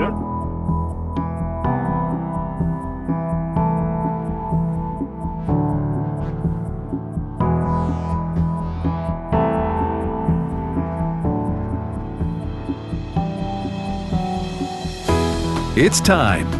Good. It's time.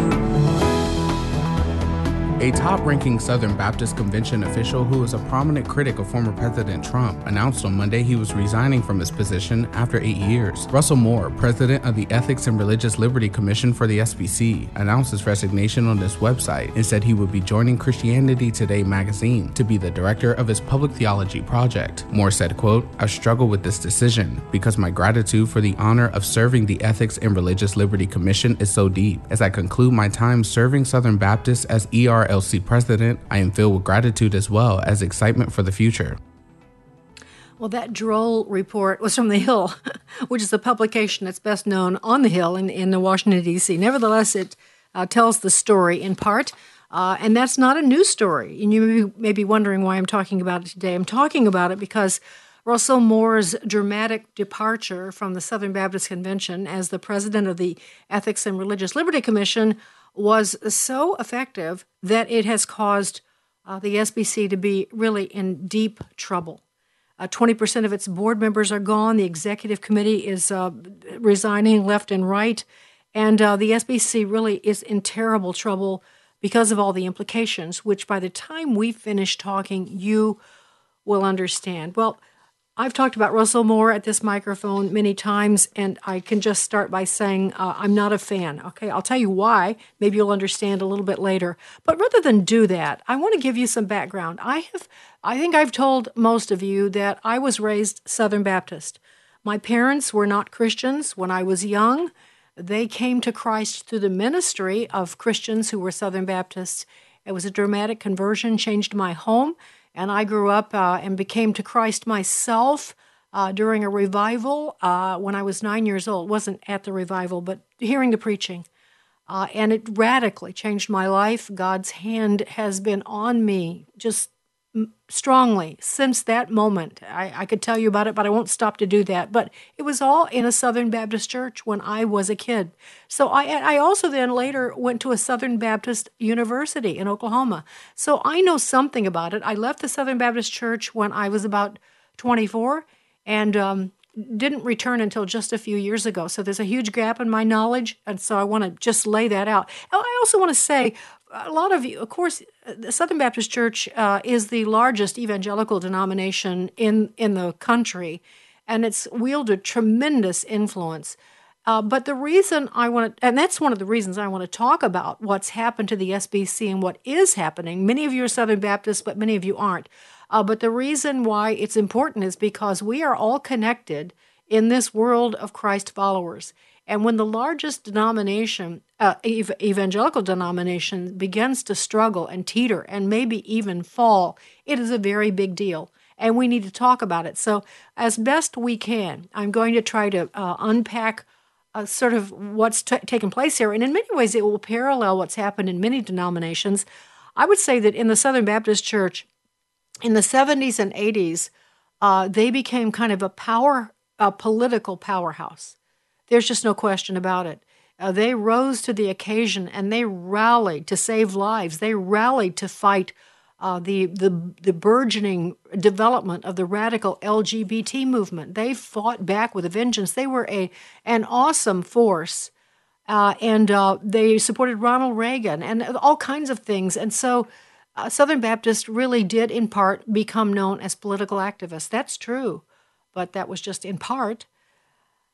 A top ranking Southern Baptist Convention official who is a prominent critic of former President Trump announced on Monday he was resigning from his position after eight years. Russell Moore, president of the Ethics and Religious Liberty Commission for the SBC, announced his resignation on this website and said he would be joining Christianity Today magazine to be the director of his public theology project. Moore said, quote, I struggle with this decision because my gratitude for the honor of serving the Ethics and Religious Liberty Commission is so deep. As I conclude my time serving Southern Baptists as ER LC president, I am filled with gratitude as well as excitement for the future. Well, that droll report was from The Hill, which is a publication that's best known on The Hill in, in Washington, D.C. Nevertheless, it uh, tells the story in part. Uh, and that's not a news story. And you may be, may be wondering why I'm talking about it today. I'm talking about it because Russell Moore's dramatic departure from the Southern Baptist Convention as the president of the Ethics and Religious Liberty Commission was so effective that it has caused uh, the SBC to be really in deep trouble. Uh, 20% of its board members are gone. The executive committee is uh, resigning left and right. And uh, the SBC really is in terrible trouble because of all the implications, which by the time we finish talking, you will understand. Well, I've talked about Russell Moore at this microphone many times, and I can just start by saying uh, I'm not a fan. Okay, I'll tell you why. Maybe you'll understand a little bit later. But rather than do that, I want to give you some background. I have, I think I've told most of you that I was raised Southern Baptist. My parents were not Christians when I was young. They came to Christ through the ministry of Christians who were Southern Baptists. It was a dramatic conversion, changed my home and I grew up uh, and became to Christ myself uh, during a revival uh, when I was nine years old. It wasn't at the revival, but hearing the preaching. Uh, and it radically changed my life. God's hand has been on me just strongly since that moment. I, I, could tell you about it, but I won't stop to do that. But it was all in a Southern Baptist church when I was a kid. So I, I also then later went to a Southern Baptist university in Oklahoma. So I know something about it. I left the Southern Baptist church when I was about 24 and um, didn't return until just a few years ago. So there's a huge gap in my knowledge. And so I want to just lay that out. I also want to say, a lot of you, of course, the Southern Baptist Church uh, is the largest evangelical denomination in in the country, and it's wielded tremendous influence. Uh, but the reason I want to, and that's one of the reasons I want to talk about what's happened to the SBC and what is happening. Many of you are Southern Baptists, but many of you aren't. Uh, but the reason why it's important is because we are all connected in this world of Christ followers. And when the largest denomination, uh, ev- evangelical denomination, begins to struggle and teeter and maybe even fall, it is a very big deal. And we need to talk about it. So, as best we can, I'm going to try to uh, unpack uh, sort of what's t- taken place here. And in many ways, it will parallel what's happened in many denominations. I would say that in the Southern Baptist Church, in the 70s and 80s, uh, they became kind of a power, a political powerhouse. There's just no question about it. Uh, they rose to the occasion and they rallied to save lives. They rallied to fight uh, the, the, the burgeoning development of the radical LGBT movement. They fought back with a vengeance. They were a, an awesome force. Uh, and uh, they supported Ronald Reagan and all kinds of things. And so uh, Southern Baptists really did, in part, become known as political activists. That's true, but that was just in part.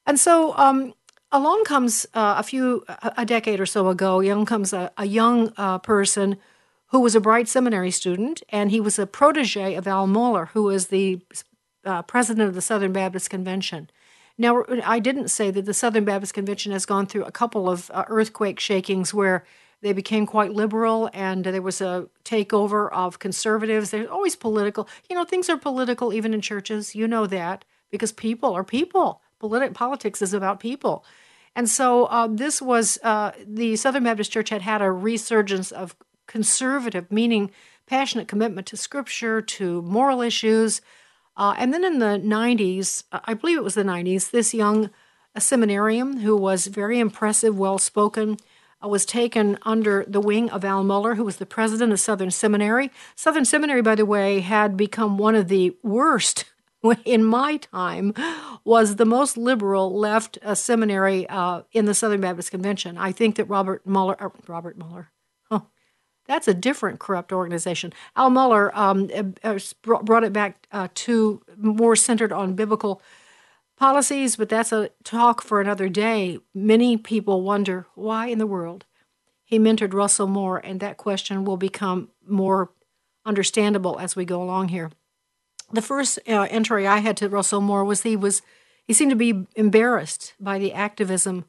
And so um, along comes uh, a few, a decade or so ago, young comes a, a young uh, person who was a bright seminary student, and he was a protege of Al Mohler, who was the uh, president of the Southern Baptist Convention. Now, I didn't say that the Southern Baptist Convention has gone through a couple of uh, earthquake shakings where they became quite liberal and there was a takeover of conservatives. There's always political. You know, things are political even in churches. You know that because people are people. Polit- politics is about people. And so uh, this was uh, the Southern Baptist Church had had a resurgence of conservative, meaning passionate commitment to scripture, to moral issues. Uh, and then in the 90s, I believe it was the 90s, this young seminarian who was very impressive, well spoken, uh, was taken under the wing of Al Mohler, who was the president of Southern Seminary. Southern Seminary, by the way, had become one of the worst in my time was the most liberal left uh, seminary uh, in the Southern Baptist Convention. I think that Robert Mueller, uh, Robert Mueller, oh, that's a different corrupt organization. Al Mohler um, uh, uh, brought it back to more centered on biblical policies, but that's a talk for another day. Many people wonder why in the world he mentored Russell Moore, and that question will become more understandable as we go along here. The first uh, entry I had to Russell Moore was he was he seemed to be embarrassed by the activism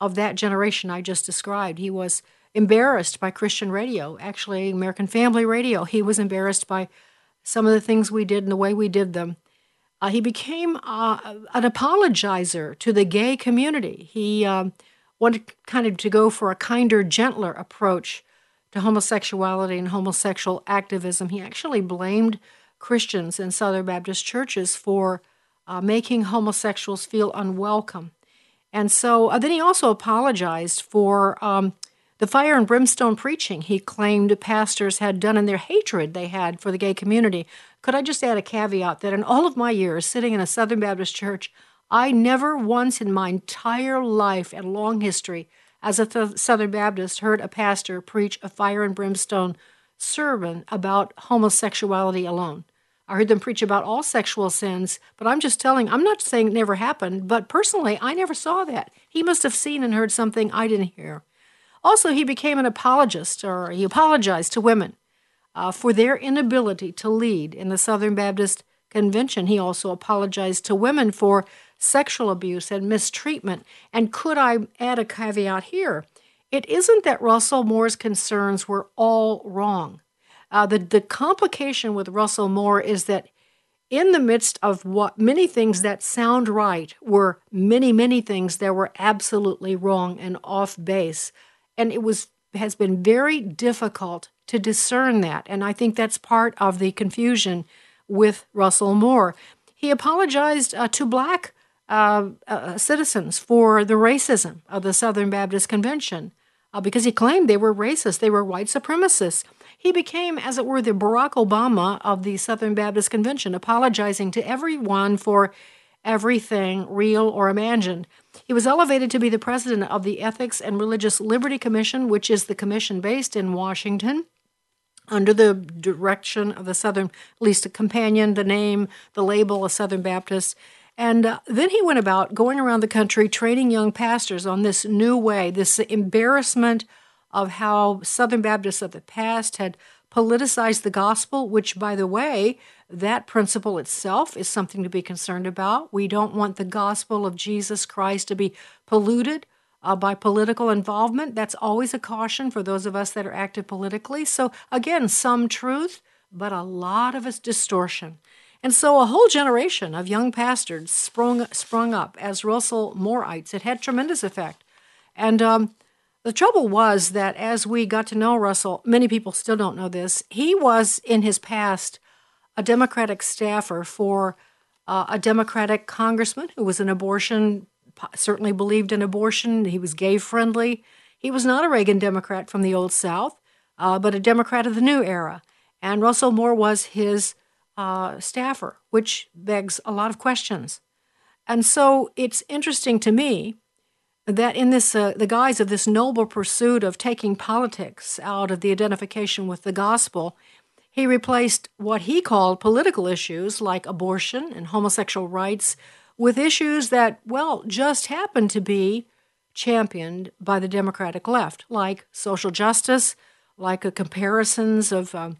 of that generation I just described. He was embarrassed by Christian radio, actually American Family Radio. He was embarrassed by some of the things we did and the way we did them. Uh, he became uh, an apologizer to the gay community. He um, wanted kind of to go for a kinder, gentler approach to homosexuality and homosexual activism. He actually blamed Christians in Southern Baptist churches for uh, making homosexuals feel unwelcome. And so uh, then he also apologized for um, the fire and brimstone preaching he claimed pastors had done in their hatred they had for the gay community. Could I just add a caveat that in all of my years sitting in a Southern Baptist church, I never once in my entire life and long history as a th- Southern Baptist heard a pastor preach a fire and brimstone sermon about homosexuality alone. I heard them preach about all sexual sins, but I'm just telling, I'm not saying it never happened, but personally, I never saw that. He must have seen and heard something I didn't hear. Also, he became an apologist, or he apologized to women uh, for their inability to lead in the Southern Baptist Convention. He also apologized to women for sexual abuse and mistreatment. And could I add a caveat here? It isn't that Russell Moore's concerns were all wrong. Uh, the, the complication with Russell Moore is that in the midst of what many things that sound right were many, many things that were absolutely wrong and off base. And it was has been very difficult to discern that. And I think that's part of the confusion with Russell Moore. He apologized uh, to black uh, uh, citizens for the racism of the Southern Baptist Convention uh, because he claimed they were racist, they were white supremacists. He became, as it were, the Barack Obama of the Southern Baptist Convention, apologizing to everyone for everything real or imagined. He was elevated to be the president of the Ethics and Religious Liberty Commission, which is the commission based in Washington under the direction of the Southern, at least a companion, the name, the label, a Southern Baptist. And uh, then he went about going around the country training young pastors on this new way, this embarrassment of how Southern Baptists of the past had politicized the gospel, which, by the way, that principle itself is something to be concerned about. We don't want the gospel of Jesus Christ to be polluted uh, by political involvement. That's always a caution for those of us that are active politically. So, again, some truth, but a lot of it's distortion. And so a whole generation of young pastors sprung, sprung up as Russell Mooreites. It had tremendous effect. And um, the trouble was that as we got to know Russell, many people still don't know this, he was in his past a Democratic staffer for uh, a Democratic congressman who was an abortion, certainly believed in abortion. He was gay friendly. He was not a Reagan Democrat from the Old South, uh, but a Democrat of the new era. And Russell Moore was his uh, staffer, which begs a lot of questions. And so it's interesting to me that in this uh, the guise of this noble pursuit of taking politics out of the identification with the gospel he replaced what he called political issues like abortion and homosexual rights with issues that well just happened to be championed by the Democratic left, like social justice, like comparisons of um,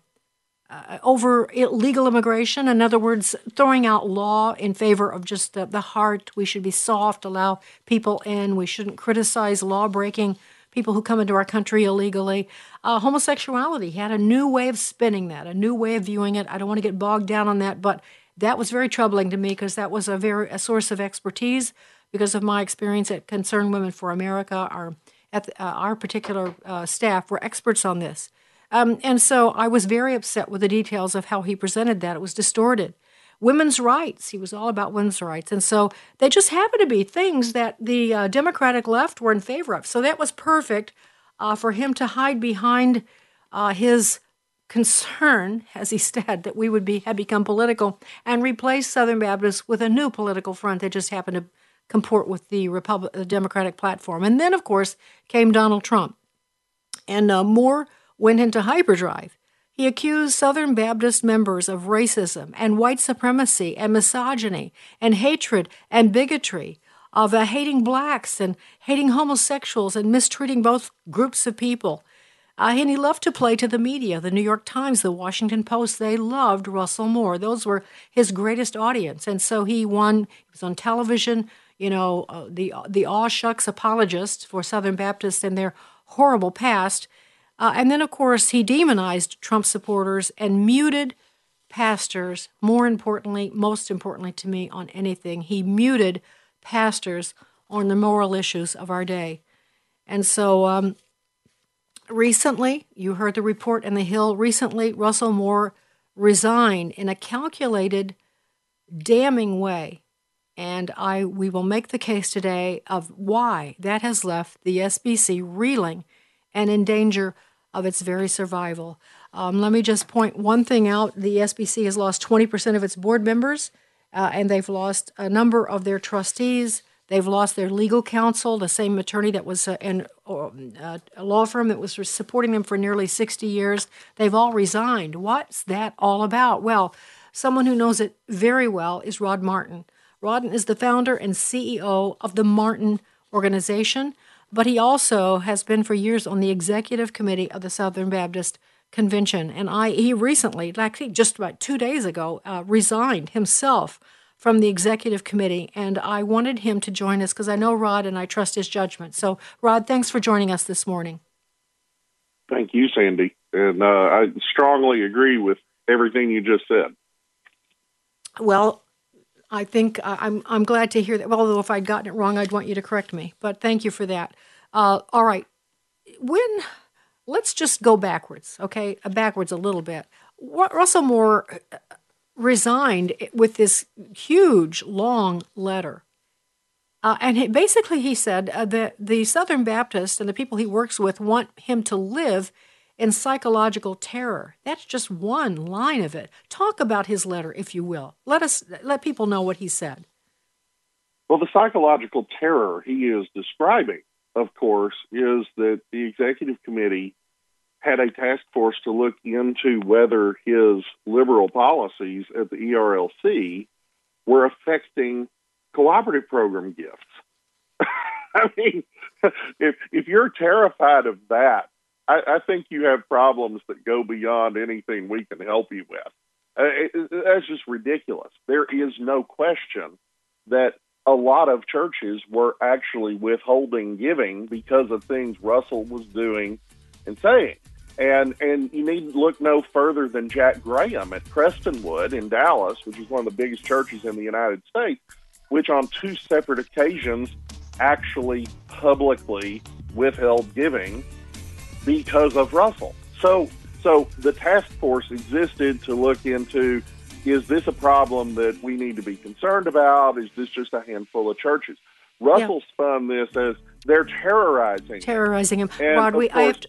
uh, over illegal immigration. In other words, throwing out law in favor of just the, the heart. We should be soft, allow people in. We shouldn't criticize law breaking people who come into our country illegally. Uh, homosexuality had a new way of spinning that, a new way of viewing it. I don't want to get bogged down on that, but that was very troubling to me because that was a very a source of expertise because of my experience at Concerned Women for America. Our at uh, our particular uh, staff were experts on this. Um, and so I was very upset with the details of how he presented that. It was distorted. Women's rights, he was all about women's rights. And so they just happened to be things that the uh, Democratic left were in favor of. So that was perfect uh, for him to hide behind uh, his concern, as he said, that we would be have become political and replace Southern Baptists with a new political front that just happened to comport with the Republic, the Democratic platform. And then, of course, came Donald Trump, and uh, Moore went into hyperdrive. He accused Southern Baptist members of racism and white supremacy and misogyny and hatred and bigotry, of uh, hating blacks and hating homosexuals and mistreating both groups of people. Uh, and he loved to play to the media, the New York Times, the Washington Post. They loved Russell Moore. Those were his greatest audience. And so he won, he was on television, you know, uh, the, the aw shucks apologist for Southern Baptists and their horrible past. Uh, and then, of course, he demonized Trump supporters and muted pastors. More importantly, most importantly to me, on anything, he muted pastors on the moral issues of our day. And so, um, recently, you heard the report in the Hill. Recently, Russell Moore resigned in a calculated, damning way. And I, we will make the case today of why that has left the SBC reeling and in danger of its very survival. Um, let me just point one thing out the SBC has lost 20% of its board members, uh, and they've lost a number of their trustees. They've lost their legal counsel, the same attorney that was uh, in uh, a law firm that was supporting them for nearly 60 years. They've all resigned. What's that all about? Well, someone who knows it very well is Rod Martin. Rod is the founder and CEO of the Martin Organization but he also has been for years on the executive committee of the Southern Baptist Convention. And I, he recently, like just about two days ago, uh, resigned himself from the executive committee. And I wanted him to join us because I know Rod and I trust his judgment. So, Rod, thanks for joining us this morning. Thank you, Sandy. And uh, I strongly agree with everything you just said. Well, I think uh, I'm I'm glad to hear that. Although if I'd gotten it wrong, I'd want you to correct me. But thank you for that. Uh, all right, when let's just go backwards, okay, uh, backwards a little bit. What Russell Moore uh, resigned with this huge long letter. Uh, and he, basically, he said uh, that the Southern Baptists and the people he works with want him to live and psychological terror. That's just one line of it. Talk about his letter, if you will. Let us let people know what he said. Well, the psychological terror he is describing, of course, is that the executive committee had a task force to look into whether his liberal policies at the ERLC were affecting cooperative program gifts. I mean, if if you're terrified of that, I, I think you have problems that go beyond anything we can help you with. Uh, it, that's just ridiculous. There is no question that a lot of churches were actually withholding giving because of things Russell was doing and saying. And and you need look no further than Jack Graham at Prestonwood in Dallas, which is one of the biggest churches in the United States, which on two separate occasions actually publicly withheld giving because of Russell. So, so the task force existed to look into is this a problem that we need to be concerned about? Is this just a handful of churches? Russell yeah. spun this as they're terrorizing terrorizing him. him. Rod, we, I have to,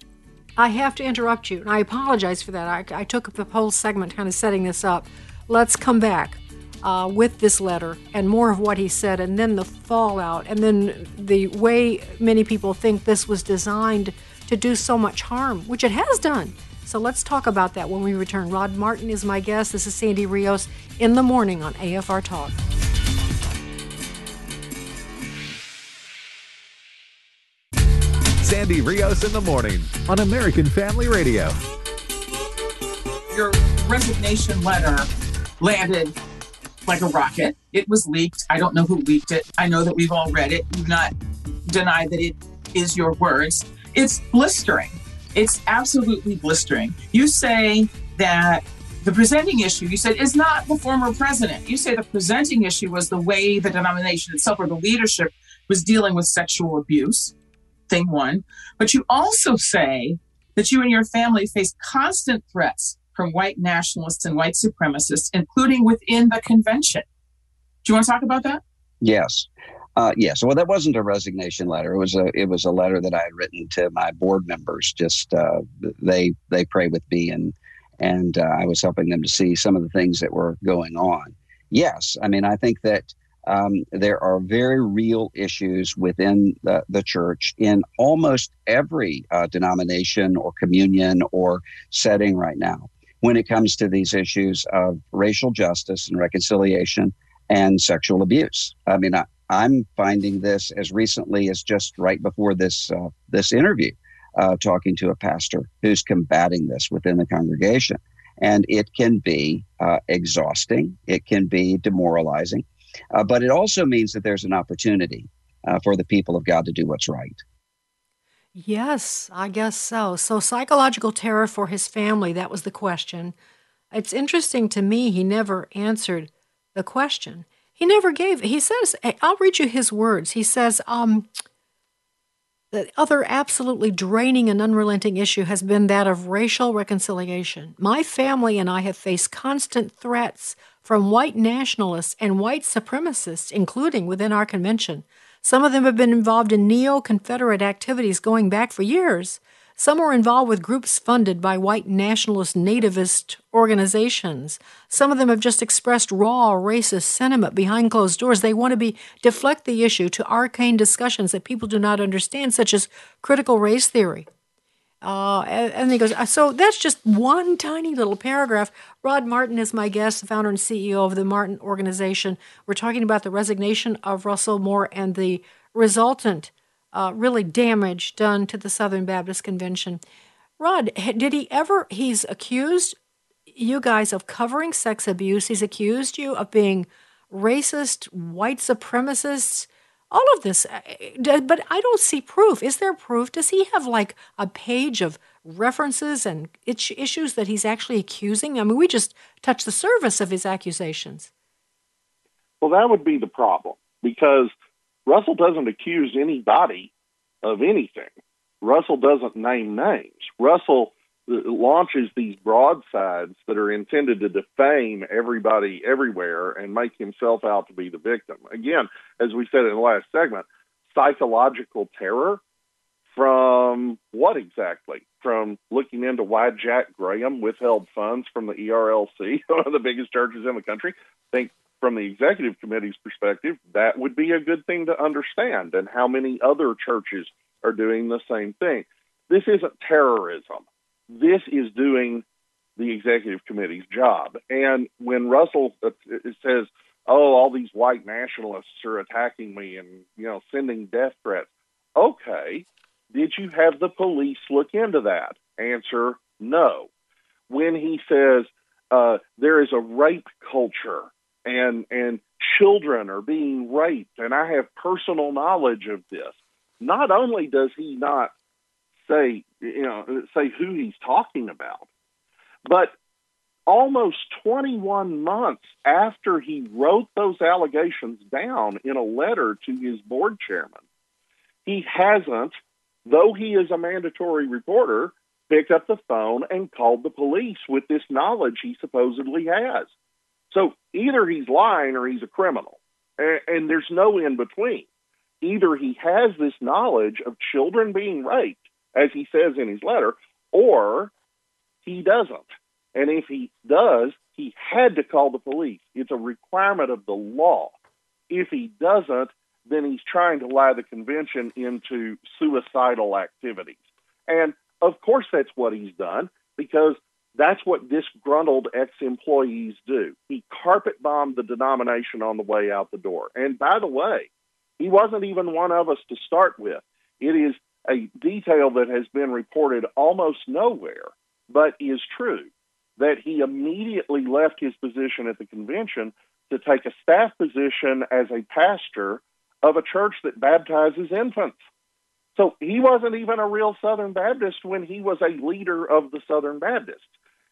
I have to interrupt you, and I apologize for that. I, I took up the whole segment kind of setting this up. Let's come back uh, with this letter and more of what he said, and then the fallout, and then the way many people think this was designed to do so much harm, which it has done. So let's talk about that when we return. Rod Martin is my guest. This is Sandy Rios in the morning on AFR Talk. Sandy Rios in the morning on American Family Radio. Your resignation letter landed like a rocket. It was leaked. I don't know who leaked it. I know that we've all read it. You've not denied that it is your words. It's blistering. It's absolutely blistering. You say that the presenting issue, you said, is not the former president. You say the presenting issue was the way the denomination itself or the leadership was dealing with sexual abuse, thing one. But you also say that you and your family face constant threats from white nationalists and white supremacists, including within the convention. Do you want to talk about that? Yes. Uh, yes. Well, that wasn't a resignation letter. It was a it was a letter that I had written to my board members. Just uh, they they pray with me, and and uh, I was helping them to see some of the things that were going on. Yes, I mean I think that um, there are very real issues within the, the church in almost every uh, denomination or communion or setting right now when it comes to these issues of racial justice and reconciliation and sexual abuse. I mean, I, am finding this as recently as just right before this uh, this interview, uh, talking to a pastor who's combating this within the congregation, and it can be uh, exhausting. It can be demoralizing, uh, but it also means that there's an opportunity uh, for the people of God to do what's right. Yes, I guess so. So, psychological terror for his family, that was the question. It's interesting to me, he never answered the question. He never gave, he says, I'll read you his words. He says, um, the other absolutely draining and unrelenting issue has been that of racial reconciliation. My family and I have faced constant threats from white nationalists and white supremacists, including within our convention. Some of them have been involved in neo Confederate activities going back for years. Some are involved with groups funded by white nationalist nativist organizations. Some of them have just expressed raw racist sentiment behind closed doors. They want to be deflect the issue to arcane discussions that people do not understand, such as critical race theory. Uh, and, and he goes, uh, so that's just one tiny little paragraph. Rod Martin is my guest, founder and CEO of the Martin Organization. We're talking about the resignation of Russell Moore and the resultant, uh, really damage done to the Southern Baptist Convention. Rod, did he ever? He's accused you guys of covering sex abuse. He's accused you of being racist, white supremacists all of this. Uh, but I don't see proof. Is there proof? Does he have like a page of references and issues that he's actually accusing? I mean, we just touched the surface of his accusations. Well, that would be the problem because Russell doesn't accuse anybody of anything. Russell doesn't name names. Russell uh, launches these broadsides that are intended to defame everybody everywhere and make himself out to be the victim. Again, as we said in the last segment, psychological terror from what exactly? From looking into why Jack Graham withheld funds from the ERLC, one of the biggest churches in the country. Think from the executive committee's perspective, that would be a good thing to understand, and how many other churches are doing the same thing. This isn't terrorism this is doing the executive committee's job. And when Russell uh, says, "Oh, all these white nationalists are attacking me and you know sending death threats," okay, did you have the police look into that? Answer: No. When he says uh, there is a rape culture and and children are being raped, and I have personal knowledge of this. Not only does he not say you know say who he's talking about. But almost 21 months after he wrote those allegations down in a letter to his board chairman, he hasn't, though he is a mandatory reporter, picked up the phone and called the police with this knowledge he supposedly has. So either he's lying or he's a criminal, and, and there's no in between. Either he has this knowledge of children being raped as he says in his letter, or he doesn't. And if he does, he had to call the police. It's a requirement of the law. If he doesn't, then he's trying to lie the convention into suicidal activities. And of course, that's what he's done because that's what disgruntled ex employees do. He carpet bombed the denomination on the way out the door. And by the way, he wasn't even one of us to start with. It is a detail that has been reported almost nowhere, but is true, that he immediately left his position at the convention to take a staff position as a pastor of a church that baptizes infants. So he wasn't even a real Southern Baptist when he was a leader of the Southern Baptists.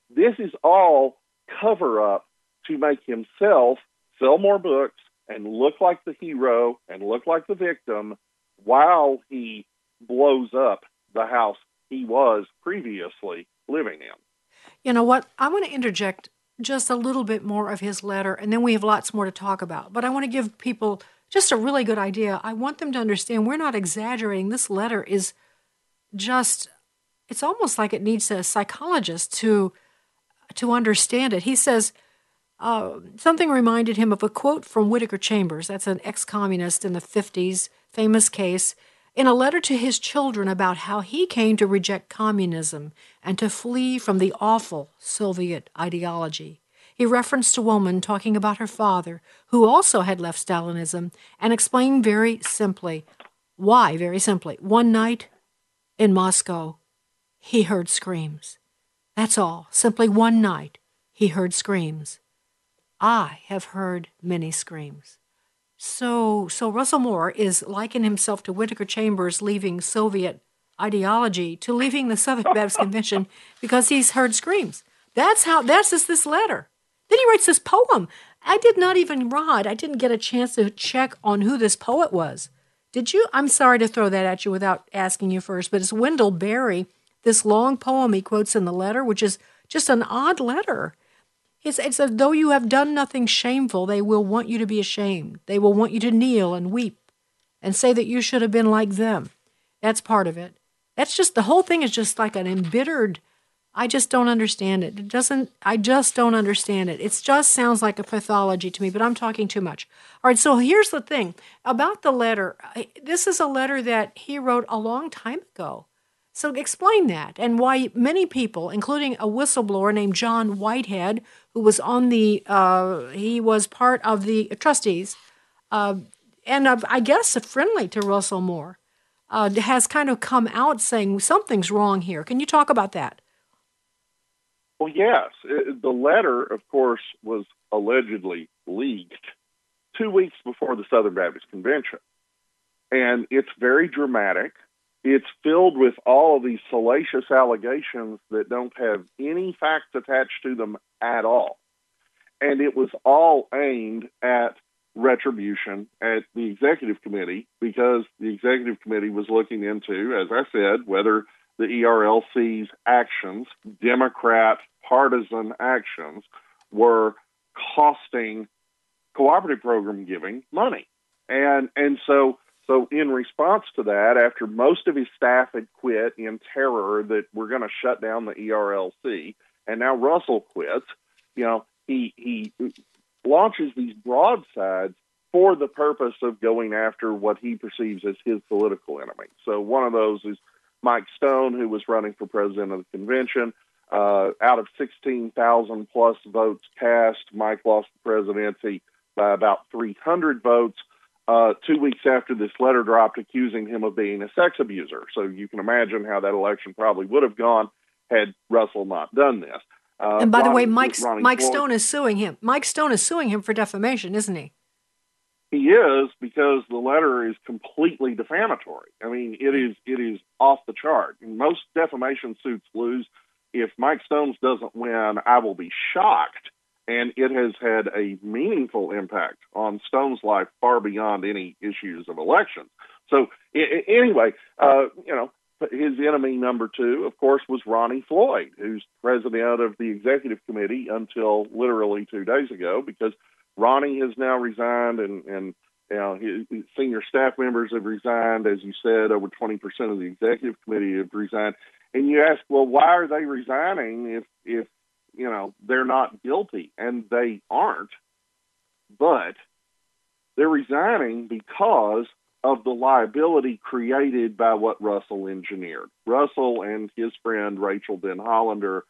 This is all cover up to make himself sell more books and look like the hero and look like the victim while he blows up the house he was previously living in. You know what? I want to interject just a little bit more of his letter, and then we have lots more to talk about. But I want to give people just a really good idea. I want them to understand we're not exaggerating. This letter is just, it's almost like it needs a psychologist to to understand it. He says uh, something reminded him of a quote from Whittaker Chambers. That's an ex-communist in the 50s, famous case in a letter to his children about how he came to reject communism and to flee from the awful Soviet ideology. He referenced a woman talking about her father, who also had left Stalinism, and explained very simply why, very simply. One night in Moscow, he heard screams. That's all. Simply one night, he heard screams. I have heard many screams. So, so Russell Moore is likening himself to Whittaker Chambers leaving Soviet ideology to leaving the Southern Baptist Convention because he's heard screams. That's how. That's just this letter. Then he writes this poem. I did not even read. I didn't get a chance to check on who this poet was. Did you? I'm sorry to throw that at you without asking you first, but it's Wendell Berry. This long poem he quotes in the letter, which is just an odd letter. It's, it's as though you have done nothing shameful, they will want you to be ashamed. They will want you to kneel and weep and say that you should have been like them. That's part of it. That's just the whole thing is just like an embittered. I just don't understand it. It doesn't, I just don't understand it. It just sounds like a pathology to me, but I'm talking too much. All right, so here's the thing about the letter. This is a letter that he wrote a long time ago. So explain that and why many people, including a whistleblower named John Whitehead, who was on the, uh, he was part of the trustees, uh, and uh, I guess friendly to Russell Moore, uh, has kind of come out saying something's wrong here. Can you talk about that? Well, yes. It, the letter, of course, was allegedly leaked two weeks before the Southern Baptist Convention. And it's very dramatic it's filled with all of these salacious allegations that don't have any facts attached to them at all. And it was all aimed at retribution at the executive committee because the executive committee was looking into, as I said, whether the ERLC's actions, Democrat partisan actions, were costing cooperative program giving money. And and so so, in response to that, after most of his staff had quit in terror that we're going to shut down the ERLC, and now Russell quits, you know, he he launches these broadsides for the purpose of going after what he perceives as his political enemy. So, one of those is Mike Stone, who was running for president of the convention. Uh, out of 16,000 plus votes cast, Mike lost the presidency by about 300 votes uh, two weeks after this letter dropped accusing him of being a sex abuser. So you can imagine how that election probably would have gone had Russell not done this. Uh, and by Ronnie, the way, Mike Mike Floyd, Stone is suing him. Mike Stone is suing him for defamation, isn't he? He is because the letter is completely defamatory. I mean, it is it is off the chart. Most defamation suits lose. If Mike Stones doesn't win, I will be shocked and it has had a meaningful impact on Stone's life far beyond any issues of elections. So I- anyway, uh, you know, his enemy number two, of course, was Ronnie Floyd, who's president of the executive committee until literally two days ago, because Ronnie has now resigned, and and you know his, senior staff members have resigned. As you said, over twenty percent of the executive committee have resigned. And you ask, well, why are they resigning if if you know they're not guilty, and they aren't. But they're resigning because of the liability created by what Russell engineered. Russell and his friend Rachael Denhollander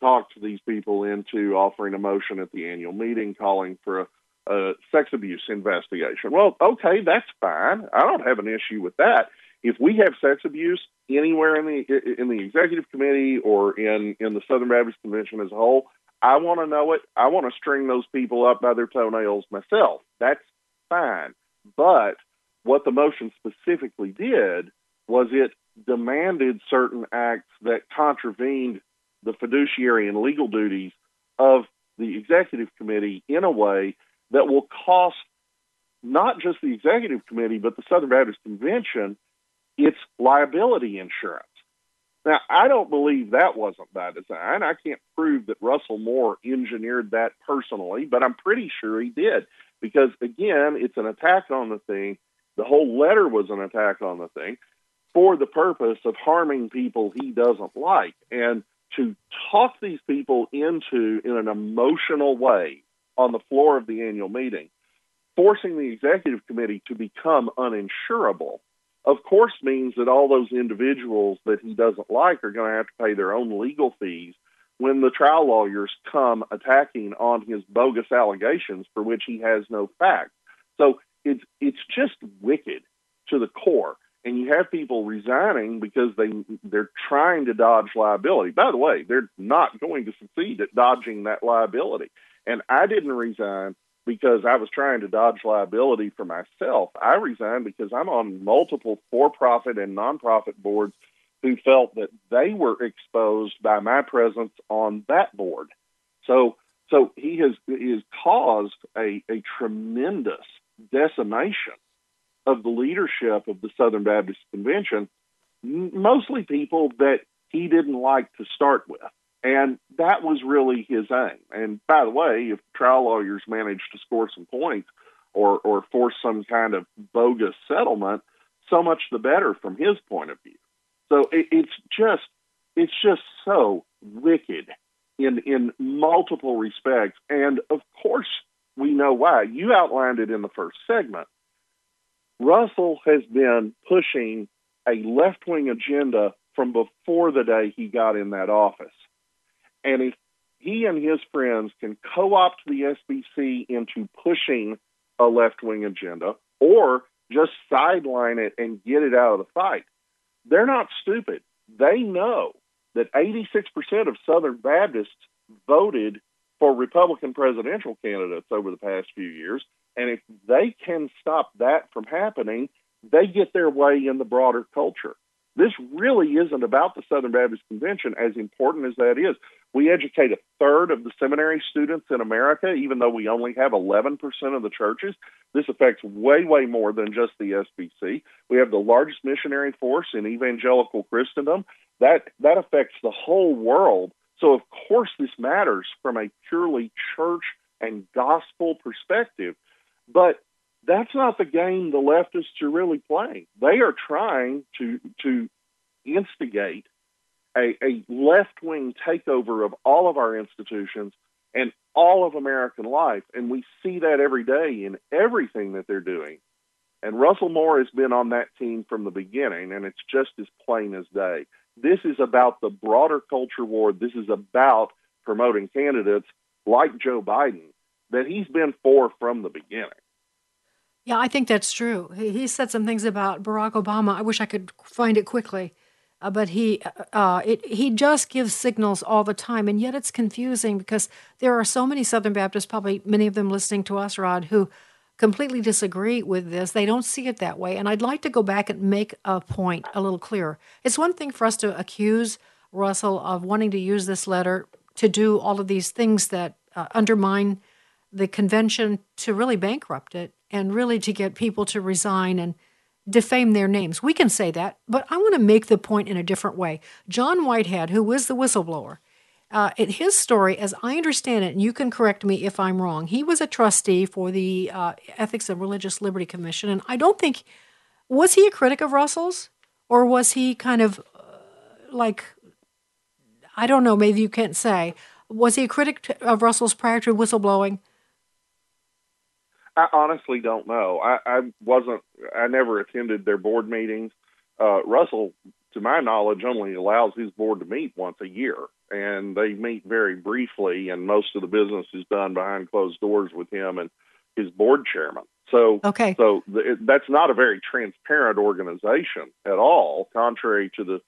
talked these people into offering a motion at the annual meeting calling for a, a sex abuse investigation. Well, okay, that's fine. I don't have an issue with that. If we have sex abuse anywhere in the in the executive committee or in in the Southern Baptist Convention as a whole, I want to know it. I want to string those people up by their toenails myself. That's fine. But what the motion specifically did was it demanded certain acts that contravened the fiduciary and legal duties of the executive committee in a way that will cost not just the executive committee, but the Southern Baptist Convention its liability insurance. Now, I don't believe that wasn't by design. I can't prove that Russell Moore engineered that personally, but I'm pretty sure he did because, again, it's an attack on the thing. The whole letter was an attack on the thing for the purpose of harming people he doesn't like. And to talk these people into, in an emotional way, on the floor of the annual meeting, forcing the executive committee to become uninsurable of course means that all those individuals that he doesn't like are going to have to pay their own legal fees when the trial lawyers come attacking on his bogus allegations for which he has no facts. So it's it's just wicked to the core. And you have people resigning because they they're trying to dodge liability. By the way, they're not going to succeed at dodging that liability. And I didn't resign because I was trying to dodge liability for myself. I resigned because I'm on multiple for profit and nonprofit boards who felt that they were exposed by my presence on that board. So so he has he has caused a, a tremendous decimation of the leadership of the Southern Baptist Convention, mostly people that he didn't like to start with. And that was really his aim. And by the way, if trial lawyers manage to score some points or, or force some kind of bogus settlement, so much the better from his point of view. So it, it's just it's just so wicked in in multiple respects. And of course we know why. You outlined it in the first segment. Russell has been pushing a left wing agenda from before the day he got in that office. And if he and his friends can co opt the SBC into pushing a left wing agenda or just sideline it and get it out of the fight, they're not stupid. They know that 86% of Southern Baptists voted for Republican presidential candidates over the past few years. And if they can stop that from happening, they get their way in the broader culture. This really isn't about the Southern Baptist Convention, as important as that is. We educate a third of the seminary students in America, even though we only have 11% of the churches. This affects way, way more than just the SBC. We have the largest missionary force in evangelical Christendom. That, that affects the whole world. So, of course, this matters from a purely church and gospel perspective. But that's not the game the leftists are really playing. They are trying to to instigate a, a left wing takeover of all of our institutions and all of American life, and we see that every day in everything that they're doing. And Russell Moore has been on that team from the beginning, and it's just as plain as day. This is about the broader culture war. This is about promoting candidates like Joe Biden that he's been for from the beginning. Yeah, I think that's true. He, said some things about Barack Obama. I wish I could find it quickly. Uh, but he uh, uh, it, he just gives signals all the time, and yet it's confusing because there are so many Southern Baptists, probably many of them listening to us, Rod, who completely disagree with this. They don't see it that way, and I'd like to go back and make a point a little clearer. It's one thing for us to accuse Russell of wanting to use this letter to do all of these things that uh, undermine the convention to really bankrupt it and really to get people to resign and defame their names. We can say that, but I want to make the point in a different way. John Whitehead, who was the whistleblower, uh, his story, as I understand it, and you can correct me if I'm wrong, he was a trustee for the uh, Ethics and Religious Liberty Commission, and I don't think was he a critic of Russell's, or was he kind of uh, like I don't know, maybe you can't say. Was he a critic of Russell's prior to whistleblowing? I honestly don't know. I, I wasn't. I never attended their board meetings. Uh, Russell, to my knowledge, only allows his board to meet once a year, and they meet very briefly. And most of the business is done behind closed doors with him and his board chairman. So, okay. so the, that's not a very transparent organization at all, contrary to the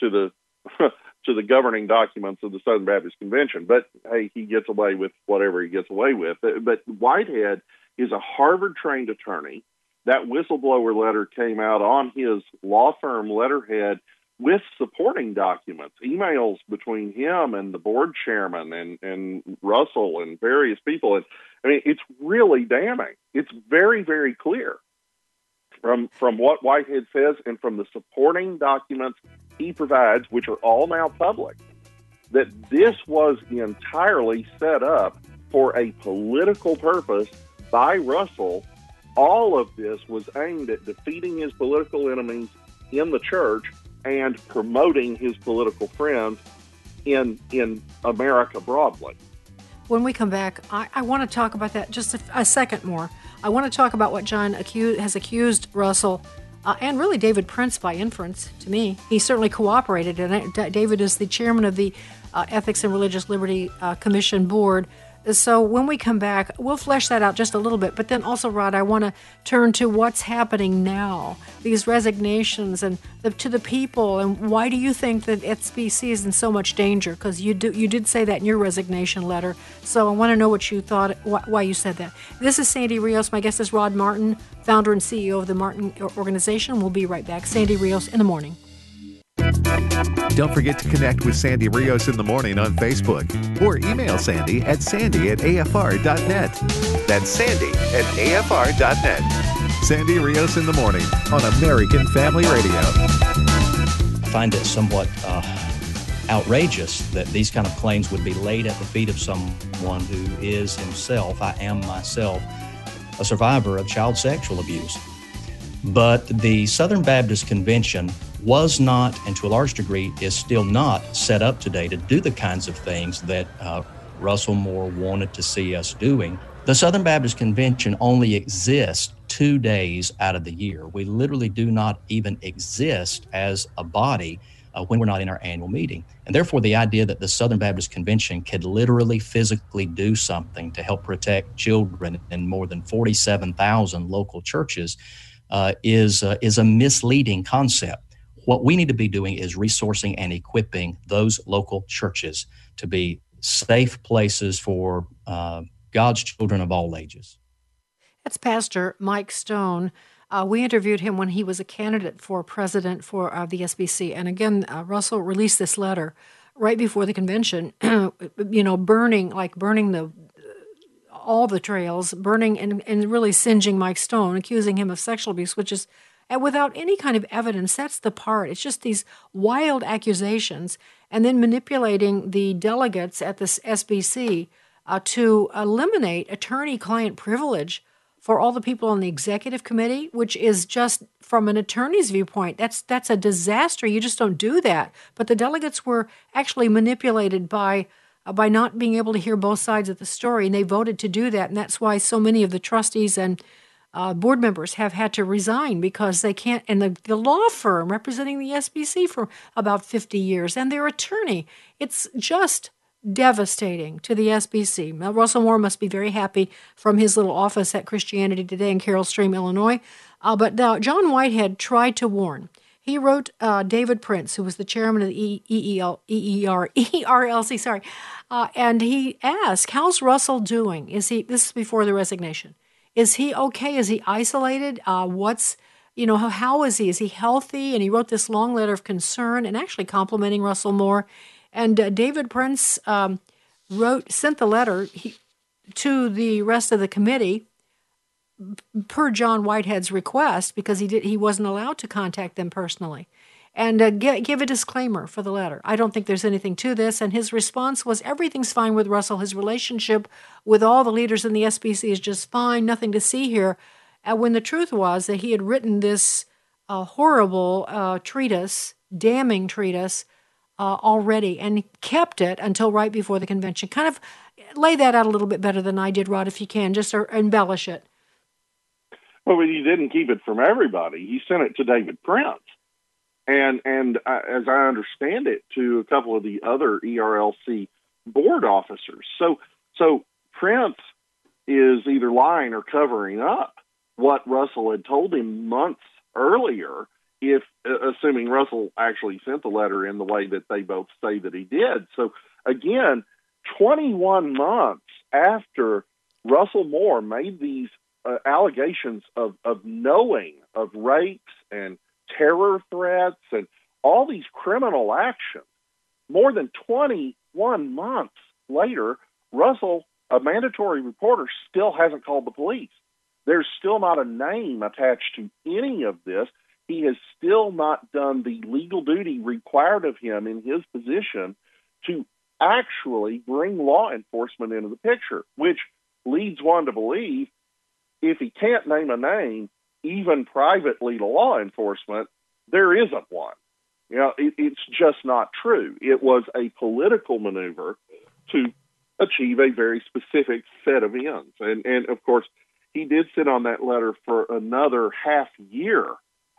to the to the governing documents of the Southern Baptist Convention. But hey, he gets away with whatever he gets away with. But Whitehead is a Harvard trained attorney. That whistleblower letter came out on his law firm letterhead with supporting documents, emails between him and the board chairman and, and Russell and various people. And I mean, it's really damning. It's very, very clear from from what Whitehead says and from the supporting documents he provides, which are all now public, that this was entirely set up for a political purpose by Russell. All of this was aimed at defeating his political enemies in the church and promoting his political friends in in America broadly. When we come back, I, I want to talk about that just a, a, second more. I want to talk about what John has accused Russell uh, and really David Prince by inference to me. He certainly cooperated, and David is the chairman of the uh, Ethics and Religious Liberty uh, Commission board. So when we come back, we'll flesh that out just a little bit. But then also, Rod, I want to turn to what's happening now, these resignations, and the, to the people. And why do you think that SBC is in so much danger? Because you do, you did say that in your resignation letter. So I want to know what you thought, wh- why you said that. This is Sandy Rios. My guest is Rod Martin, founder and CEO of the Martin Organization. We'll be right back. Sandy Rios in the morning. Don't forget to connect with Sandy Rios in the morning on Facebook or email Sandy at sandy at afr.net. That's sandy at afr.net. Sandy Rios in the morning on American Family Radio. I find it somewhat uh, outrageous that these kind of claims would be laid at the feet of someone who is himself, I am myself, a survivor of child sexual abuse. But the Southern Baptist Convention was not, and to a large degree is still not, set up today to do the kinds of things that uh, Russell Moore wanted to see us doing. The Southern Baptist Convention only exists two days out of the year. We literally do not even exist as a body uh, when we're not in our annual meeting. And therefore, the idea that the Southern Baptist Convention could literally physically do something to help protect children in more than 47,000 local churches uh, is, uh, is a misleading concept. What we need to be doing is resourcing and equipping those local churches to be safe places for uh, God's children of all ages. That's Pastor Mike Stone. Uh, we interviewed him when he was a candidate for president for uh, the SBC. And again, uh, Russell released this letter right before the convention, you know, burning, like burning the all the trails, burning and, and really singeing Mike Stone, accusing him of sexual abuse, which is and without any kind of evidence. That's the part. It's just these wild accusations and then manipulating the delegates at the SBC uh, to eliminate attorney client privilege for all the people on the executive committee, which is just from an attorney's viewpoint, that's that's a disaster. You just don't do that. But the delegates were actually manipulated by uh, by not being able to hear both sides of the story, and they voted to do that, and that's why so many of the trustees and uh, board members have had to resign because they can't, and the, the law firm representing the SBC for about 50 years and their attorney. It's just devastating to the SBC. Now, Russell Moore must be very happy from his little office at Christianity Today in Carol Stream, Illinois. Uh, but now, John Whitehead tried to warn. He wrote uh, David Prince, who was the chairman of the EEL, EER, sorry, uh, and he asked, "How's Russell doing? Is he? This is before the resignation. Is he okay? Is he isolated? Uh, what's you know how, how is he? Is he healthy? And he wrote this long letter of concern and actually complimenting Russell Moore. And uh, David Prince um, wrote sent the letter he, to the rest of the committee per John Whitehead's request because he did he wasn't allowed to contact them personally and uh, give, give a disclaimer for the letter. I don't think there's anything to this. And his response was everything's fine with Russell. His relationship with all the leaders in the SBC is just fine, nothing to see here. And when the truth was that he had written this uh, horrible uh, treatise, damning treatise, uh, already and kept it until right before the convention. Kind of lay that out a little bit better than I did, Rod, if you can, just embellish it. Well, he didn't keep it from everybody. He sent it to David Prince and and uh, as I understand it, to a couple of the other ERLC board officers. So so Prince is either lying or covering up what Russell had told him months earlier. If uh, assuming Russell actually sent the letter in the way that they both say that he did. So again, 21 months after Russell Moore made these uh, allegations of, of knowing of rapes and terror threats and all these criminal actions, more than 21 months later, Russell, a mandatory reporter, still hasn't called the police. There's still not a name attached to any of this. He has still not done the legal duty required of him in his position to actually bring law enforcement into the picture, which leads one to believe if he can't name a name, even privately to law enforcement, there isn't one. You know, it, it's just not true. It was a political maneuver to achieve a very specific set of ends. And, and of course, he did sit on that letter for another half year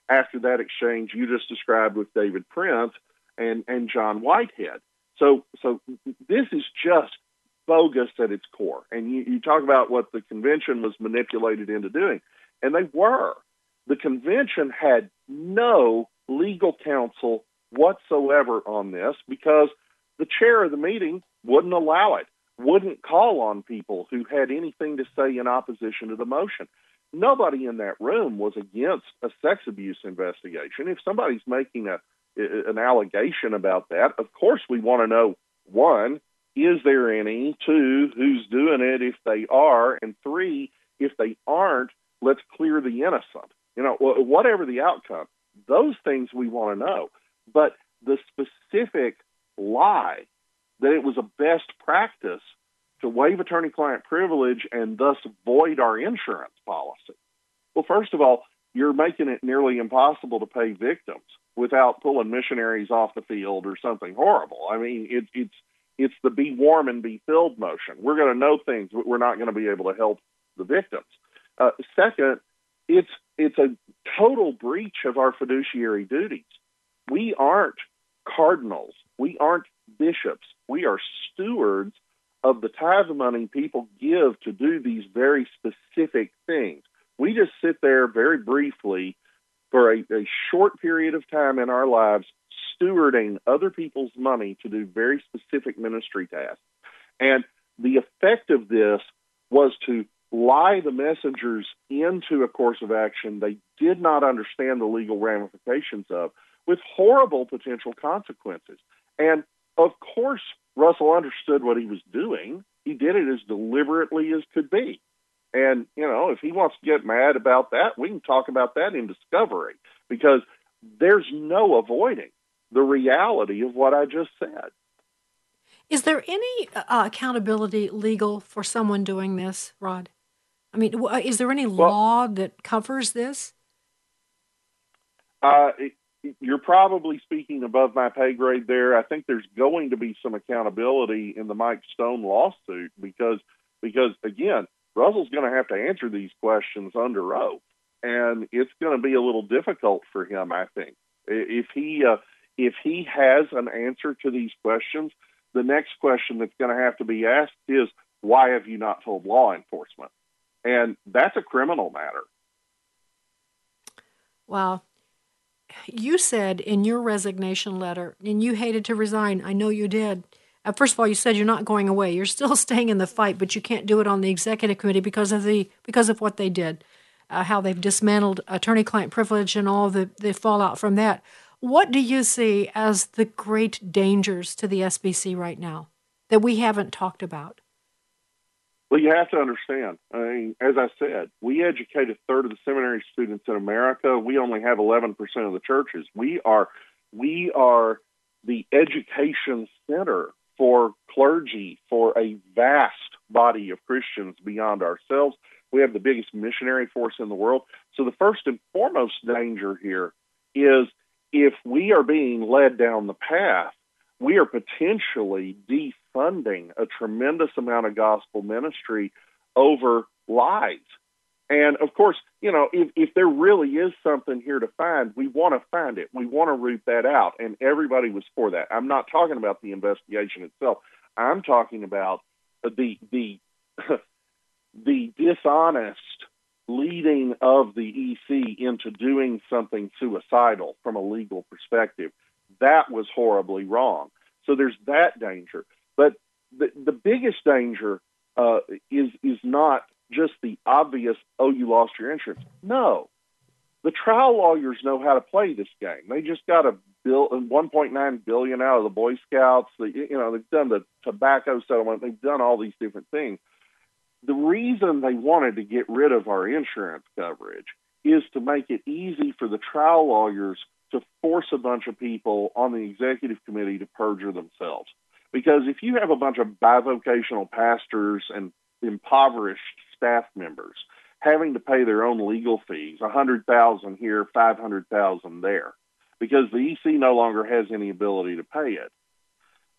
after that exchange you just described with David Prince and, and John Whitehead. So, so this is just bogus at its core. And you, you talk about what the convention was manipulated into doing, and they were. The convention had no legal counsel whatsoever on this because the chair of the meeting wouldn't allow it, wouldn't call on people who had anything to say in opposition to the motion. Nobody in that room was against a sex abuse investigation. If somebody's making a an allegation about that, of course we want to know one, is there any? Two, who's doing it if they are? And three, if they aren't, let's clear the innocent. You know, whatever the outcome, those things we want to know. But the specific lie that it was a best practice to waive attorney client privilege and thus void our insurance policy. Well, first of all, you're making it nearly impossible to pay victims without pulling missionaries off the field or something horrible. I mean, it, it's it's the be warm and be filled motion. We're going to know things, but we're not going to be able to help the victims. Uh, second, it's it's a total breach of our fiduciary duties. We aren't cardinals. We aren't bishops. We are stewards of the tithe money people give to do these very specific things. We just sit there very briefly for a, a short period of time in our lives, stewarding other people's money to do very specific ministry tasks. And the effect of this was to lie the messengers into a course of action they did not understand the legal ramifications of, with horrible potential consequences. And of course, Russell understood what he was doing. He did it as deliberately as could be. And, you know, if he wants to get mad about that, we can talk about that in discovery because there's no avoiding the reality of what I just said. Is there any uh, accountability legal for someone doing this, Rod? I mean, is there any well, law that covers this? Uh, you're probably speaking above my pay grade there. I think there's going to be some accountability in the Mike Stone lawsuit because because again, Russell's going to have to answer these questions under oath, and it's going to be a little difficult for him. I think if he uh, if he has an answer to these questions, the next question that's going to have to be asked is why have you not told law enforcement? And that's a criminal matter. Wow you said in your resignation letter, and you hated to resign. I know you did. Uh, first of all, you said you're not going away. You're still staying in the fight, but you can't do it on the executive committee because of the because of what they did, uh, how they've dismantled attorney-client privilege and all the the fallout from that. What do you see as the great dangers to the SBC right now that we haven't talked about? Well, you have to understand. I mean, as I said, we educate a third of the seminary students in America. We only have 11% of the churches. We are we are the education center for clergy for a vast body of Christians beyond ourselves. We have the biggest missionary force in the world. So the first and foremost danger here is if we are being led down the path we are potentially defunding a tremendous amount of gospel ministry over lies. And of course, you know, if, if there really is something here to find, we want to find it. We want to root that out. And everybody was for that. I'm not talking about the investigation itself. I'm talking about the the the dishonest leading of the EC into doing something suicidal from a legal perspective. That was horribly wrong. So there's that danger. But the, the biggest danger uh, is is not just the obvious oh you lost your insurance. No, the trial lawyers know how to play this game. They just got a bill 1.9 billion out of the Boy Scouts. They, you know they've done the tobacco settlement. They've done all these different things. The reason they wanted to get rid of our insurance coverage is to make it easy for the trial lawyers to force a bunch of people on the executive committee to perjure themselves. Because if you have a bunch of bivocational pastors and impoverished staff members having to pay their own legal fees, a hundred thousand here, five hundred thousand there, because the EC no longer has any ability to pay it,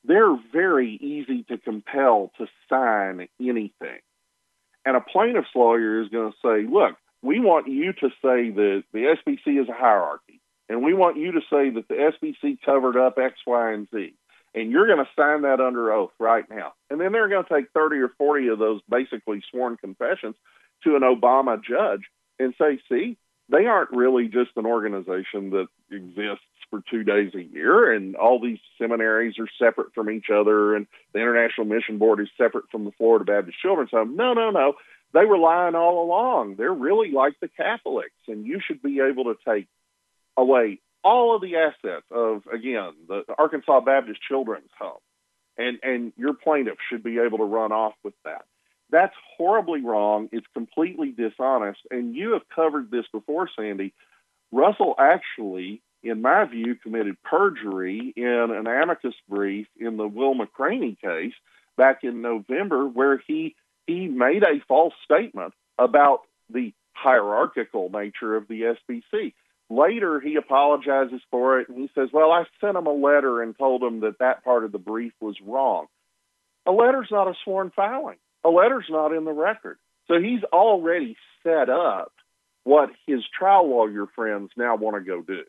they're very easy to compel to sign anything. And a plaintiff's lawyer is going to say, look, we want you to say that the SBC is a hierarchy, and we want you to say that the SBC covered up X, Y, and Z and you're going to sign that under oath right now. And then they're going to take 30 or 40 of those basically sworn confessions to an Obama judge and say, see, they aren't really just an organization that exists for two days a year, and all these seminaries are separate from each other, and the International Mission Board is separate from the Florida Baptist Children's Home. No, no, no. They were lying all along. They're really like the Catholics, and you should be able to take away all of the assets of again the, the Arkansas Baptist Children's Home, and and your plaintiff should be able to run off with that. That's horribly wrong. It's completely dishonest. And you have covered this before, Sandy. Russell actually, in my view, committed perjury in an amicus brief in the Will McRaney case back in November, where he he made a false statement about the hierarchical nature of the SBC. Later, he apologizes for it and he says, Well, I sent him a letter and told him that that part of the brief was wrong. A letter's not a sworn filing, a letter's not in the record. So he's already set up what his trial lawyer friends now want to go do.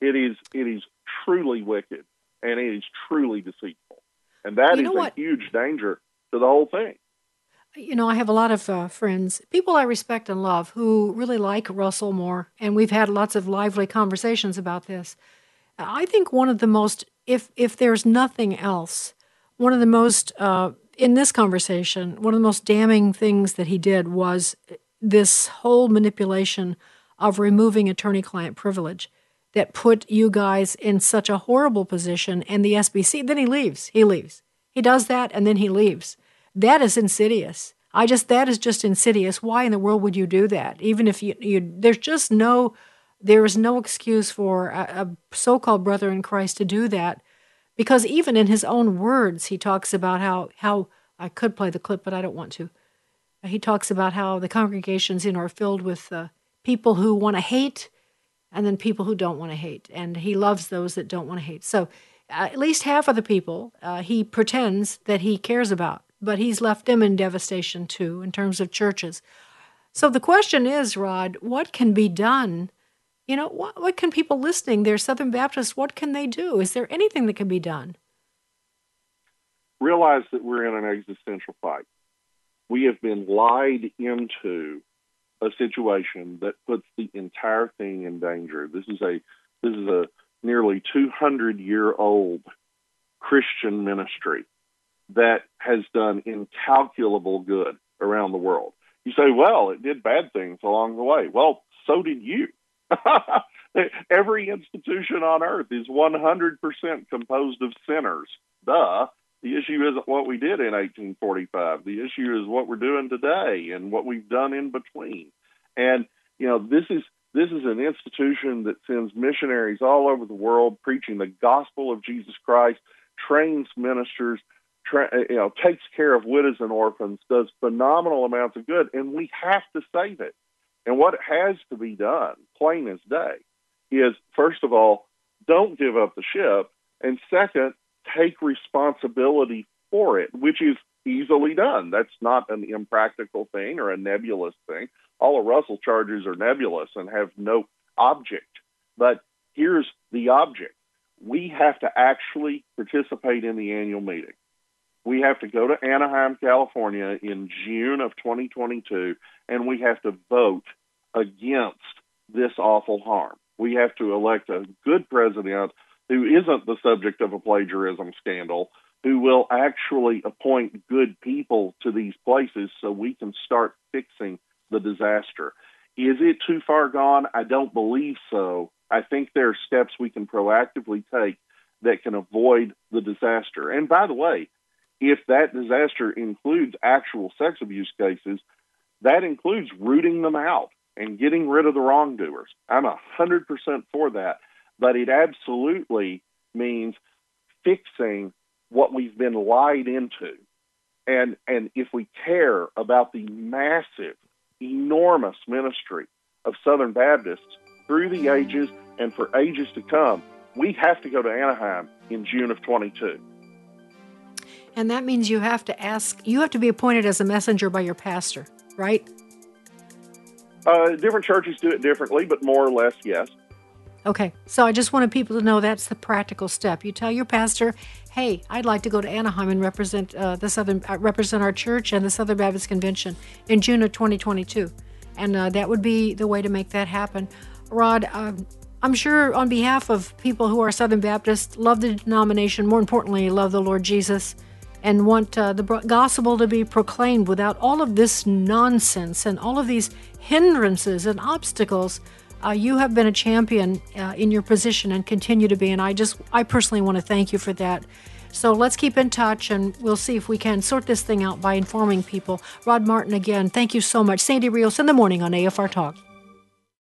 It is it is truly wicked and it is truly deceitful. And that you is a huge danger to the whole thing you know, I have a lot of uh, friends, people I respect and love, who really like Russell Moore, and we've had lots of lively conversations about this. I think one of the most, if if there's nothing else, one of the most uh, in this conversation, one of the most damning things that he did was this whole manipulation of removing attorney-client privilege that put you guys in such a horrible position, and the SBC. Then he leaves. He leaves. He does that, and then he leaves that is insidious. I just that is just insidious. Why in the world would you do that? Even if you, you there's just no there is no excuse for a, a so-called brother in Christ to do that, because even in his own words, he talks about how how I could play the clip, but I don't want to. He talks about how the congregations you know are filled with uh, people who want to hate, and then people who don't want to hate, and he loves those that don't want to hate. So, uh, at least half of the people uh, he pretends that he cares about but he's left them in devastation too in terms of churches. So the question is, Rod, what can be done? You know, what, what can people listening, they're Southern Baptists, what can they do? Is there anything that can be done? Realize that we're in an existential fight. We have been lied into a situation that puts the entire thing in danger. This is a this is a nearly 200 year old Christian ministry that has done incalculable good around the world. You say, well, it did bad things along the way. Well, so did you. Every institution on earth is 100% composed of sinners. Duh. The issue isn't what we did in 1845. The issue is what we're doing today and what we've done in between. And you know, this is this is an institution that sends missionaries all over the world preaching the gospel of Jesus Christ, trains ministers, tra- uh, you know, takes care of widows and orphans, does phenomenal amounts of good, and we have to save it. And what has to be done, plain as day, is first of all, don't give up the ship, and second, take responsibility for it, which is easily done. That's not an impractical thing or a nebulous thing. All of Russell charges are nebulous and have no object. But here's the object we have to actually participate in the annual meeting We have to go to Anaheim, California in June of 2022, and we have to vote against this awful harm. We have to elect a good president who isn't the subject of a plagiarism scandal, who will actually appoint good people to these places so we can start fixing the disaster. Is it too far gone? I don't believe so. I think there are steps we can proactively take that can avoid the disaster. And by the way, if that disaster includes actual sex abuse cases, that includes rooting them out and getting rid of the wrongdoers. I'm a 100% for that. But it absolutely means fixing what we've been lied into. And, and if we care about the massive, enormous ministry of Southern Baptists through the ages and for ages to come, we have to go to Anaheim in June of 22. And that means you have to ask, you have to be appointed as a messenger by your pastor, right? Uh, different churches do it differently, but more or less, yes. Okay, so I just wanted people to know that's the practical step. You tell your pastor, "Hey, I'd like to go to Anaheim and represent uh, the Southern uh, represent our church and the Southern Baptist Convention in June of 2022," and uh, that would be the way to make that happen. Rod, um, I'm sure on behalf of people who are Southern Baptist, love the denomination, more importantly, love the Lord Jesus, and want uh, the gospel to be proclaimed without all of this nonsense and all of these hindrances and obstacles. Uh, you have been a champion uh, in your position and continue to be, and I just, I personally want to thank you for that. So let's keep in touch and we'll see if we can sort this thing out by informing people. Rod Martin, again, thank you so much. Sandy Rios in the morning on AFR Talk.